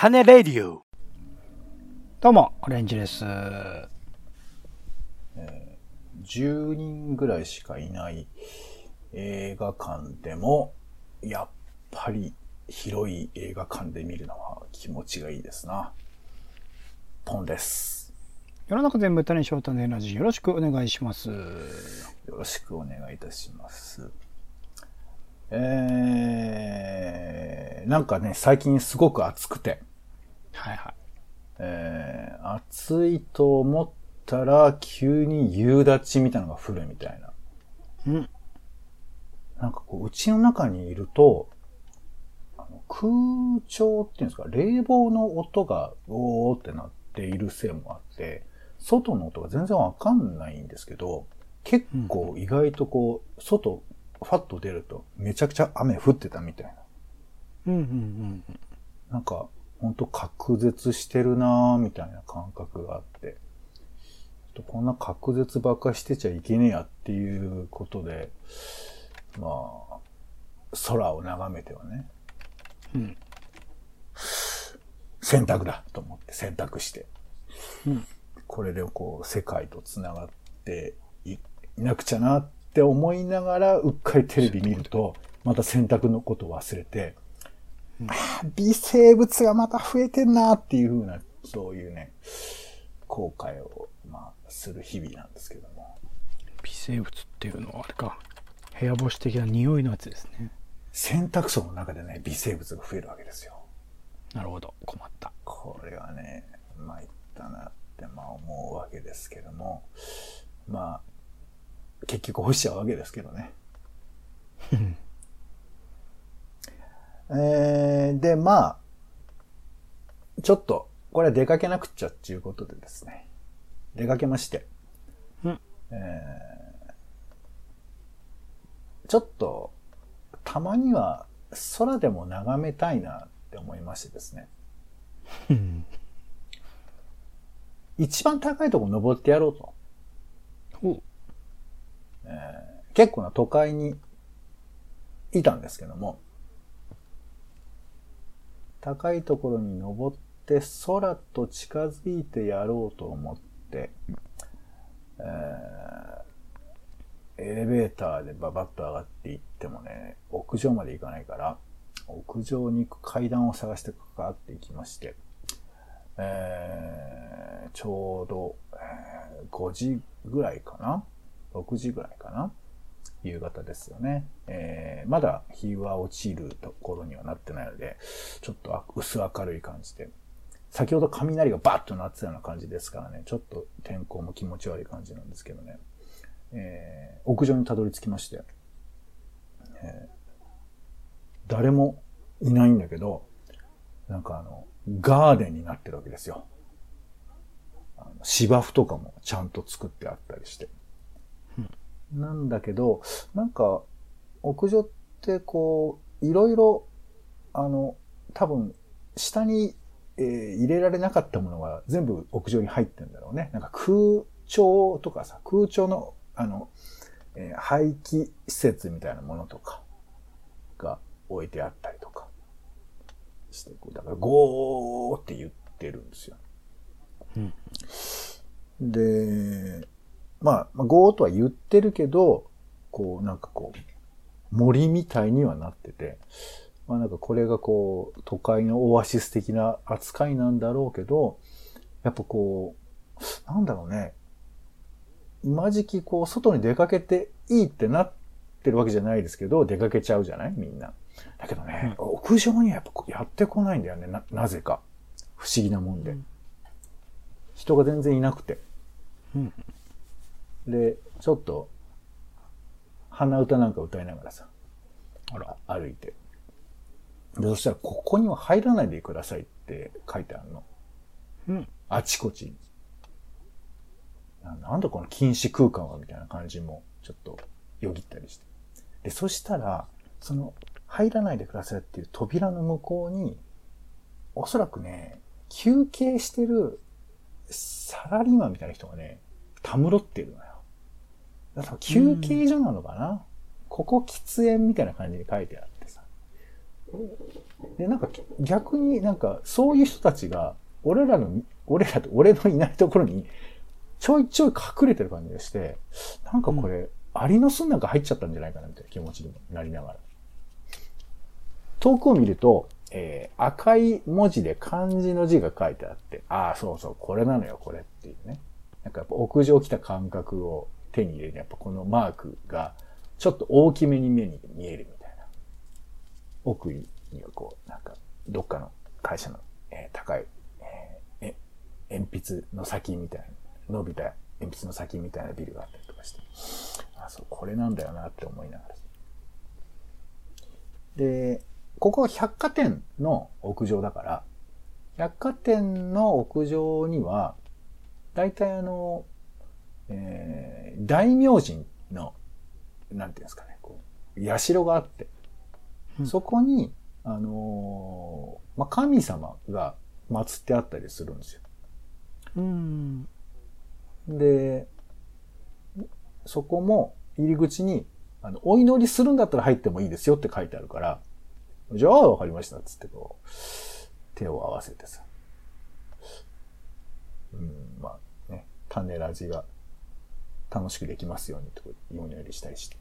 種レディオどうも、オレンジです。10人ぐらいしかいない映画館でも、やっぱり広い映画館で見るのは気持ちがいいですな。ポンです。世の中全部種翔太のエナジーよろしくお願いします。よろしくお願いいたします。えー、なんかね、最近すごく暑くて、はいはい。えー、暑いと思ったら急に夕立ちみたいなのが降るみたいな。うん。なんかこう、うちの中にいると、あの空調っていうんですか、冷房の音がおーってなっているせいもあって、外の音が全然わかんないんですけど、結構意外とこう、外、ファッと出るとめちゃくちゃ雨降ってたみたいな。うんうんうん。なんか、ほんと隔絶してるなーみたいな感覚があって、こんな隔絶ばっかしてちゃいけねえやっていうことで、まあ、空を眺めてはね、うん。選択だと思って選択して、うん。これでこう、世界と繋がっていいなくちゃなって思いながら、うっかりテレビ見ると、また選択のことを忘れて、微生物がまた増えてんなっていう風な、そういうね、後悔を、まあ、する日々なんですけども。微生物っていうのはあれか。部屋干し的な匂いのやつですね。洗濯槽の中でね、微生物が増えるわけですよ。なるほど。困った。これはね、参ったなって、まあ思うわけですけども、まあ、結局干しちゃうわけですけどね。えー、で、まあ、ちょっと、これは出かけなくっちゃっていうことでですね、出かけまして、うんえーちょっと、たまには空でも眺めたいなって思いましてですね、うん。一番高いところ登ってやろうと。おう。結構な都会にいたんですけども、高いところに登って空と近づいてやろうと思って、えーエレベーターでババッと上がっていってもね、屋上まで行かないから、屋上に行く階段を探してかかっていきまして、えーちょうど、えー5時ぐらいかな ?6 時ぐらいかな？夕方ですよね。えーまだ日は落ちるところにはなってないので、ちょっと薄明るい感じで。先ほど雷がバッと鳴ってたような感じですからね、ちょっと天候も気持ち悪い感じなんですけどね。えー屋上にたどり着きまして、えー誰もいないんだけど、なんかあの、ガーデンになってるわけですよ。あの芝生とかもちゃんと作ってあったりして。なんだけど、なんか、屋上ってこう、いろいろ、あの、多分、下に、えー入れられなかったものが全部屋上に入ってるんだろうね。なんか空調とかさ、空調の、あの、えー廃棄施設みたいなものとかが置いてあったりとかして、こうだからゴーって言ってるんですよ。で、まあ、まあ、ゴーとは言ってるけど、こう、なんかこう、森みたいにはなってて、まあなんかこれがこう、都会のオアシス的な扱いなんだろうけど、やっぱこう、なんだろうね、今時期こう、外に出かけていいってなってるわけじゃないですけど、出かけちゃうじゃない？みんな。だけどね、屋上にはやっぱやってこないんだよね、な、なぜか。不思議なもんで。人が全然いなくて。うん。で、ちょっと、鼻歌なんか歌いながらさ、あら。歩いて。で、そしたら、ここには入らないでくださいって書いてあるの。うん。あちこちに。ななんだこの禁止空間はみたいな感じも、ちょっと、よぎったりして。で、そしたら、その、入らないでくださいっていう扉の向こうに、おそらくね、休憩してるサラリーマンみたいな人がね、たむろってるのよ。だから休憩所なのかな、ここ喫煙みたいな感じに書いてあってさ。で、なんか逆になんかそういう人たちが、俺らの、俺らと俺のいないところにちょいちょい隠れてる感じがして、なんかこれ、アリの巣の中入っちゃったんじゃないかなみたいな気持ちにもなりながら。遠くを見ると、えー赤い文字で漢字の字が書いてあって、ああ、そうそう、これなのよ、これっていうね。なんかやっぱ屋上来た感覚を手に入れるやっぱこのマークがちょっと大きめに目に見えるみたいな。奥にはこう、なんか、どっかの会社の、えー高い、えーえ鉛筆の先みたいな、伸びた鉛筆の先みたいなビルがあったりとかして、あ、そう、これなんだよなって思いながら。で、ここは百貨店の屋上だから、百貨店の屋上には、大体あの、えー大明神の、なんていうんですかね、こう、社があって、うんそこに、あのーまあ、神様が祀ってあったりするんですよ。うん。で、そこも入り口に、あの、お祈りするんだったら入ってもいいですよって書いてあるから、じゃあわかりましたっつってこう、手を合わせてさ。うん、まあね、種ラジが楽しくできますようにとお祈りしたりして。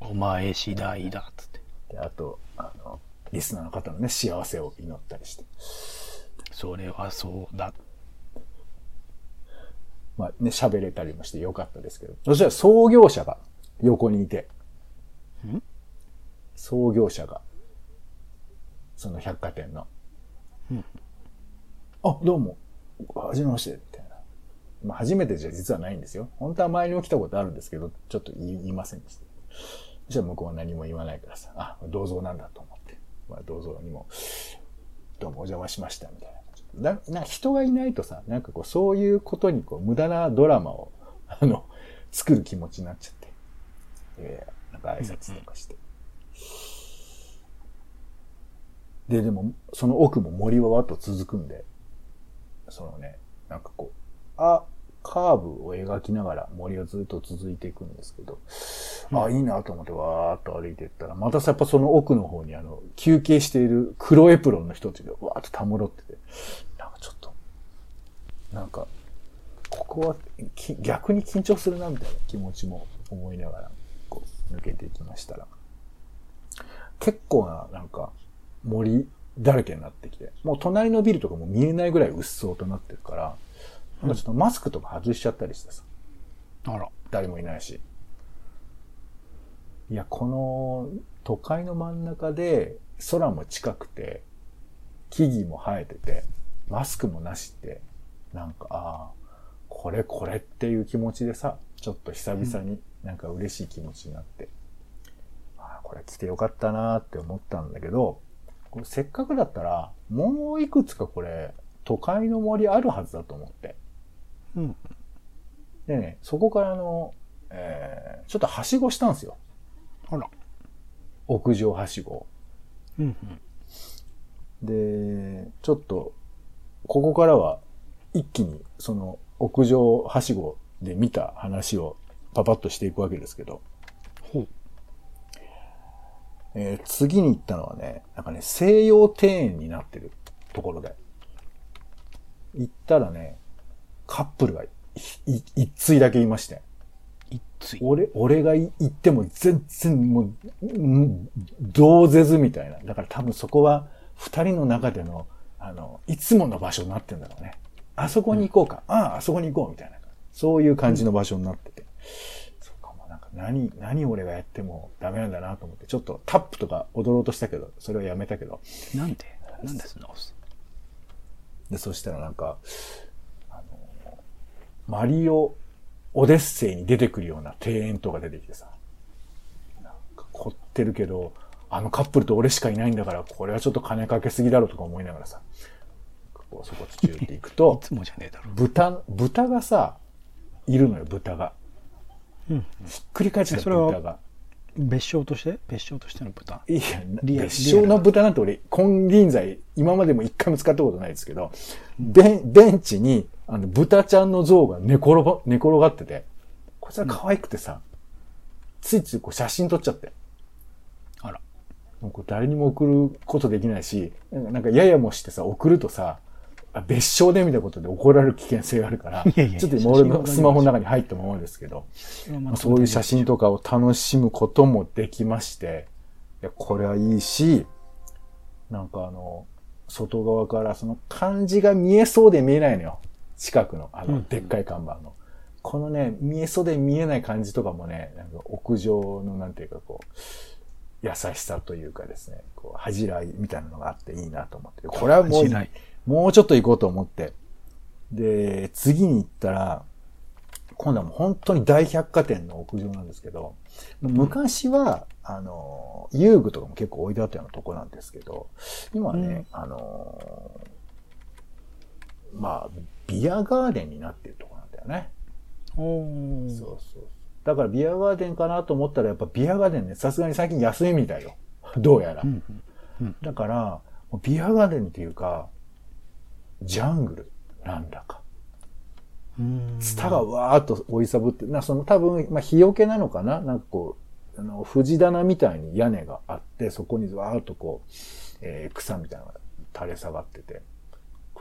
お前次第だっつって。で、あと、あの、リスナーの方のね、幸せを祈ったりして。それはそうだ。まあね、喋れたりもしてよかったですけど。そしたら創業者が横にいて。ん？創業者が。その百貨店の。うんあ、どうも。はじめまして。まあ、初めてじゃ実はないんですよ。本当は前にも来たことあるんですけど、ちょっと言いませんでした。そしたら向こうは何も言わないからさ、あ、銅像なんだと思って。まあ、銅像にも、どうもお邪魔しました、みたいな。だな人がいないとさ、なんかこう、そういうことにこう、無駄なドラマを、あの、作る気持ちになっちゃって。えーなんか挨拶とかして。で、でも、その奥も森はわっと続くんで、そのね、なんかこう、あ、カーブを描きながら森はずっと続いていくんですけど、あ、いいなと思ってわーっと歩いていったら、またさ、やっぱその奥の方にあの、休憩している黒エプロンの人たちがわーっとたむろってて、なんかちょっと、なんか、ここはき逆に緊張するなみたいな気持ちも思いながら、こう、抜けていきましたら、結構な、なんか、森だらけになってきて、もう隣のビルとかも見えないぐらい薄そうとなってるから、なんかちょっとマスクとか外しちゃったりしてさ、あら。誰もいないし。いや、この都会の真ん中で空も近くて、木々も生えてて、マスクもなしって、なんか、ああ、これこれっていう気持ちでさ、ちょっと久々になんか嬉しい気持ちになって、ああ、これ来てよかったなーって思ったんだけど、これせっかくだったら、もういくつかこれ、都会の森あるはずだと思って。うん。でね、そこからあの、えー、ちょっとはしごしたんですよ。あら。屋上はしご。うんで、ちょっと、ここからは一気にその屋上はしごで見た話をパパッとしていくわけですけど、ほう。えー次に行ったのはね、なんかね、西洋庭園になってるところで。行ったらね、カップルが一対だけいまして。一対。俺、俺が行っても全然もう、うん同絶みたいな。だから多分そこは二人の中での、あの、いつもの場所になってんだろうね。あそこに行こうか。ああ、あそこに行こうみたいな。そういう感じの場所になってて。そうかも、なんか何、何俺がやってもダメなんだなと思って、ちょっとタップとか踊ろうとしたけど、それはやめたけど。なんで？なんでそんなことすで、そしたらなんか、マリオ・オデッセイに出てくるような庭園とか出てきてさ、なんか凝ってるけど、あのカップルと俺しかいないんだから、これはちょっと金かけすぎだろとか思いながらさ、こうそこ途中で行くいと、つもじゃねえだろ。豚、豚がさ、いるのよ、豚が。うん。ひっくり返っちゃった豚が。別称として？別称としての豚？いや、別称の豚なんて俺、金輪際、今までも一回も使ったことないですけど、ベン、ベンチに、あの、豚ちゃんの像が寝転ば、寝転がってて、こいつは可愛くてさ、ついついこう写真撮っちゃって。あら。なんか誰にも送ることできないし、なんかややもしてさ、送るとさ、あ別称でみたいなことで怒られる危険性があるから、いやいやちょっと今俺のスマホの中に入ったままですけど、まあそういう写真とかを楽しむこともできまして、いや、これはいいし、なんかあの、外側からその漢字が見えそうで見えないのよ。近くの、あの、うんでっかい看板の。このね、見えそうで見えない感じとかもね、なんか屋上のなんていうかこう、優しさというかですね、こう、恥じらいみたいなのがあっていいなと思って。これはもうもうちょっと行こうと思って。で、次に行ったら、今度はもう本当に大百貨店の屋上なんですけど、昔は、あの、遊具とかも結構置いてあったようなとこなんですけど、今はね、あの、まあ、ビアガーデンになってるとこなんだよね。そうそう。だからビアガーデンかなと思ったらやっぱビアガーデンね、さすがに最近休みみたいよ。どうやら。うんだから、ビアガーデンっていうか、ジャングルなんだか。うんツタがわーっと追いさぶって、な、その多分、まあ、日よけなのかななんかこう、あの、藤棚みたいに屋根があって、そこにわーっとこう、えー草みたいなのが垂れ下がってて、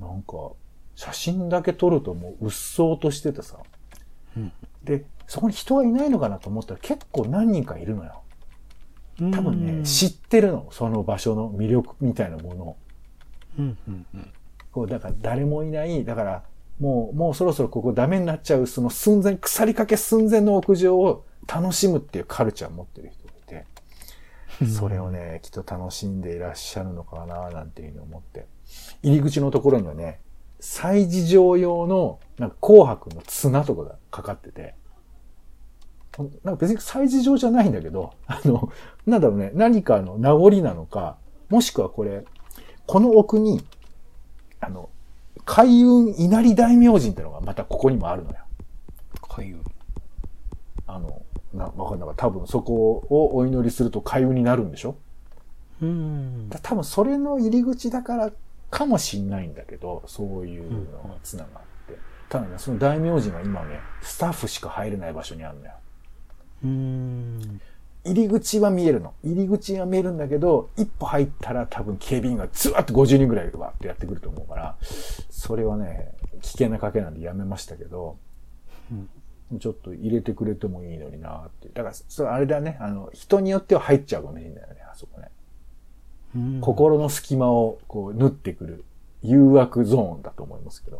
なんか、写真だけ撮るともう、うっそうとしててさ、うん。で、そこに人がいないのかなと思ったら結構何人かいるのよ。多分ね、知ってるの、その場所の魅力みたいなものを。うんうんうん。こう、だから誰もいない、だから、もう、もうそろそろここダメになっちゃう、その寸前、腐りかけ寸前の屋上を楽しむっていうカルチャーを持ってる人がいて、それをね、きっと楽しんでいらっしゃるのかな、なんていうふうに思って。入り口のところにはね、催事場用の、なんか紅白の綱とかがかかってて、なんか別に催事場じゃないんだけど、あの、なんだろうね、何かの名残なのか、もしくはこれ、この奥に、あの、開運稲荷大明神ってのがまたここにもあるのよ。海運あの、な、わかんない。多分そこをお祈りすると開運になるんでしょ？うんだ多分それの入り口だからかもしんないんだけど、そういうのが繋がって。ただね、その大明神は今ね、スタッフしか入れない場所にあるのよ。うん入り口は見えるの。入り口は見えるんだけど、一歩入ったら多分警備員がずわっと50人ぐらいわってやってくると思うから、それはね、危険な賭けなんでやめましたけど、ちょっと入れてくれてもいいのになって。だから、それあれだね、あの、人によっては入っちゃうかもしれないよね、あそこね。うん心の隙間をこう縫ってくる誘惑ゾーンだと思いますけど。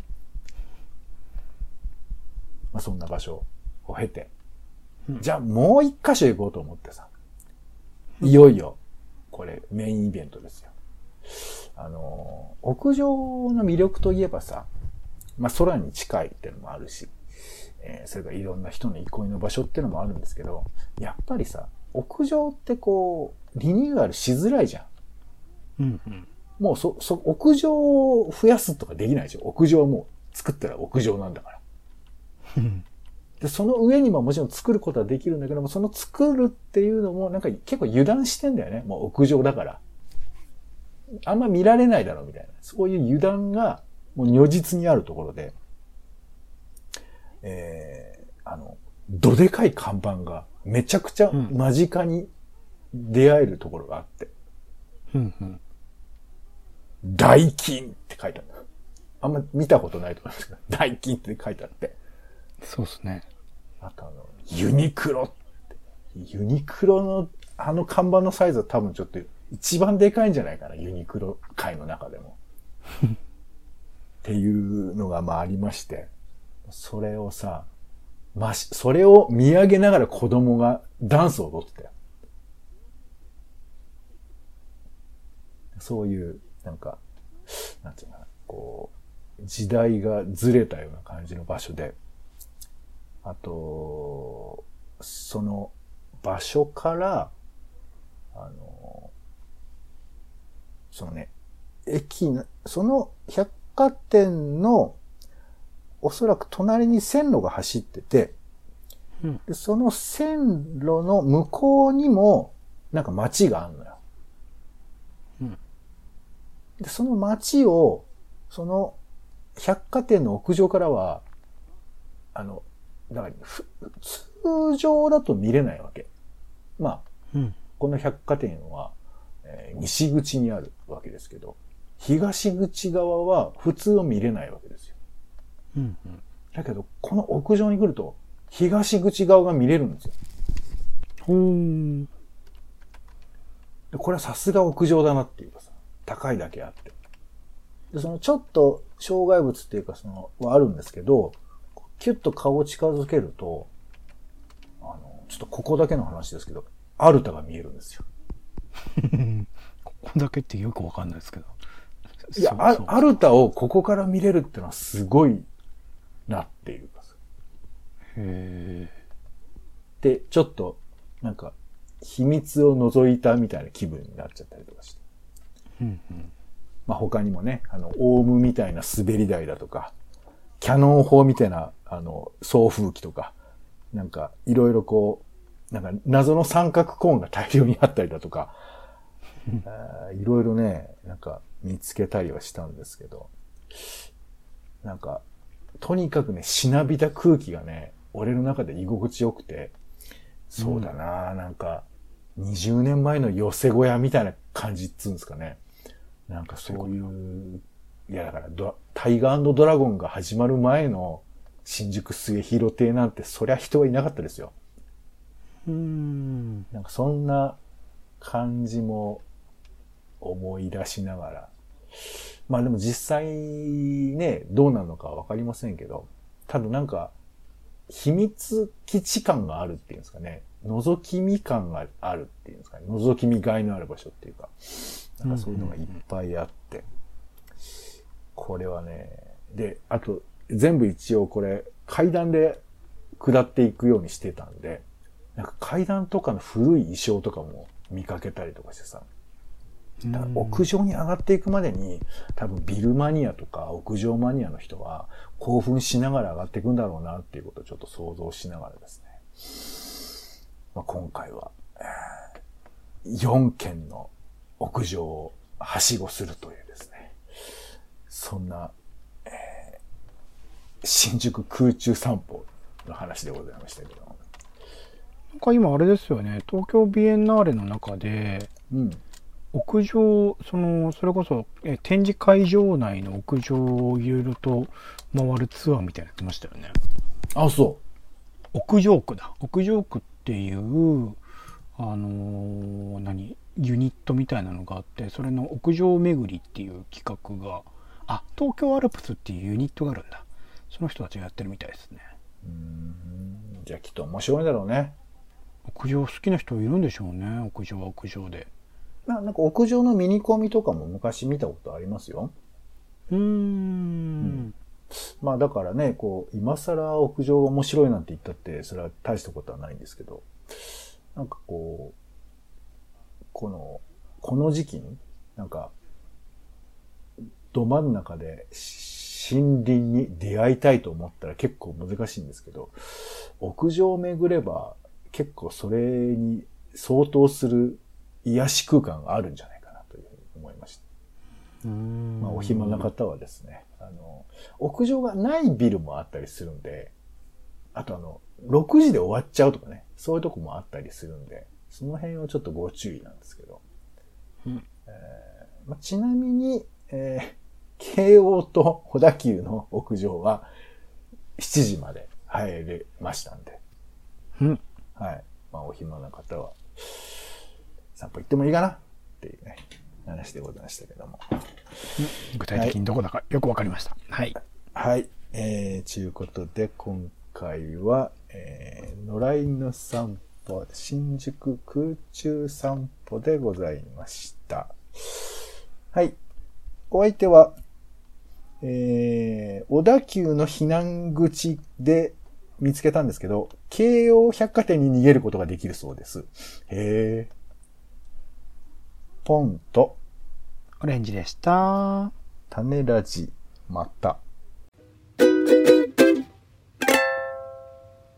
まあそんな場所を経て。じゃあもう一箇所行こうと思ってさ。いよいよ、これメインイベントですよ。あの、屋上の魅力といえばさ、まあ空に近いっていうのもあるし、えーそれからいろんな人の憩いの場所っていうのもあるんですけど、やっぱりさ、屋上ってこう、リニューアルしづらいじゃん。うんうんもうそ、そ、屋上を増やすとかできないでしょ？屋上はもう作ったら屋上なんだから。うんで、その上にももちろん作ることはできるんだけども、その作るっていうのもなんか結構油断してんだよね。もう屋上だから。あんま見られないだろうみたいな。そういう油断がもう如実にあるところで、えー、あの、どでかい看板がめちゃくちゃ間近に出会えるところがあって、うんうん大金って書いてある。あんま見たことないと思いますけど、大金って書いてあって。そうですねあとあの、ユニクロって。ユニクロのあの看板のサイズは多分ちょっと一番でかいんじゃないかな、ユニクロ界の中でも。っていうのがまあありまして、それをさ、まし、それを見上げながら子供がダンスを踊ってたよ。そういう、なんか、なんていうのかな、こう、時代がずれたような感じの場所で、あと、その場所から、あの、そのね、駅な、その百貨店の、おそらく隣に線路が走ってて、うんでその線路の向こうにも、なんか街があるのよ。うんで、その街を、その百貨店の屋上からは、あの、だから、ふ通常だと見れないわけ。まあ、うんこの百貨店は、ええー西口にあるわけですけど、東口側は普通は見れないわけですよ。うんうん。だけど、この屋上に来ると、東口側が見れるんですよ。ほーん。でこれはさすが屋上だなっていうかさ、高いだけあって。で、そのちょっと障害物っていうかその、はあるんですけど、キュッと顔を近づけると、あの、ちょっとここだけの話ですけど、アルタが見えるんですよ。ここだけってよくわかんないですけど。いや、アアルタをここから見れるってのはすごいなっていうかさ。へで、ちょっと、なんか、秘密を覗いたみたいな気分になっちゃったりとかして。ーうんうん。まあ、他にもね、あの、オウムみたいな滑り台だとか、キャノン砲みたいな、あの、送風機とか、なんか、いろいろこう、なんか、謎の三角コーンが大量にあったりだとか、いろいろね、なんか、見つけたりはしたんですけど、なんか、とにかくね、しなびた空気がね、俺の中で居心地よくて、そうだな、なんか、20年前の寄せ小屋みたいな感じっつうんですかね。なんかそういう、いやだからドラ、タイガードラゴンが始まる前の新宿末広亭なんて、そりゃ人はいなかったですよ。うーん。なんかそんな感じも思い出しながら。まあでも実際ね、どうなのかわかりませんけど、ただなんか、秘密基地感があるっていうんですかね。覗き見感があるっていうんですかね。覗き見がいのある場所っていうか。なんかそういうのがいっぱいあって。これはね、で、あと、全部一応これ、階段で下っていくようにしてたんで、なんか階段とかの古い衣装とかも見かけたりとかしてさ、だから屋上に上がっていくまでに、多分ビルマニアとか屋上マニアの人は興奮しながら上がっていくんだろうなっていうことをちょっと想像しながらですね。まあ、今回は、えー。4軒の屋上をはしごするというですね。そんな、えー新宿空中散歩の話でございましたけども。なんか今あれですよね、東京ビエンナーレの中で、うん。屋上、その、それこそ、え展示会場内の屋上をいろいろと回るツアーみたいなのやってましたよね。あ、そ屋上区だ。屋上区っていう、あのー何、ユニットみたいなのがあって、それの屋上巡りっていう企画が、あ、東京アルプスっていうユニットがあるんだ。その人たちがやってるみたいですね。う。うん。じゃあきっと面白いんだろうね。屋上好きな人いるんでしょうね。屋上は屋上で。まあ、なんか屋上のミニコミとかも昔見たことありますよ。うーん。まあだからね、こう、今更屋上が面白いなんて言ったって、それは大したことはないんですけど、なんかこう、この、この時期に、なんか、ど真ん中で森林に出会いたいと思ったら結構難しいんですけど、屋上を巡れば結構それに相当する癒し空間があるんじゃないかなというふうに思いました。うーんまあ、お暇な方はですね、あの、屋上がないビルもあったりするんで、あとあの、6時で終わっちゃうとかね、そういうとこもあったりするんで、その辺はちょっとご注意なんですけど。うんえーまあ、ちなみに、えー慶応と小田急の屋上は7時まで入れましたんで、うん。はい。まあ、お暇な方は、散歩行ってもいいかな？っていうね、話でございましたけども。具体的にどこだかよくわかりました。はい。はい。えー、ちゅうことで、今回は、えー、野良犬散歩、新宿空中散歩でございました。はい。お相手は、えー、小田急の避難口で見つけたんですけど、京王百貨店に逃げることができるそうです。へー。ポンと、オレンジでした。種ラジ、また。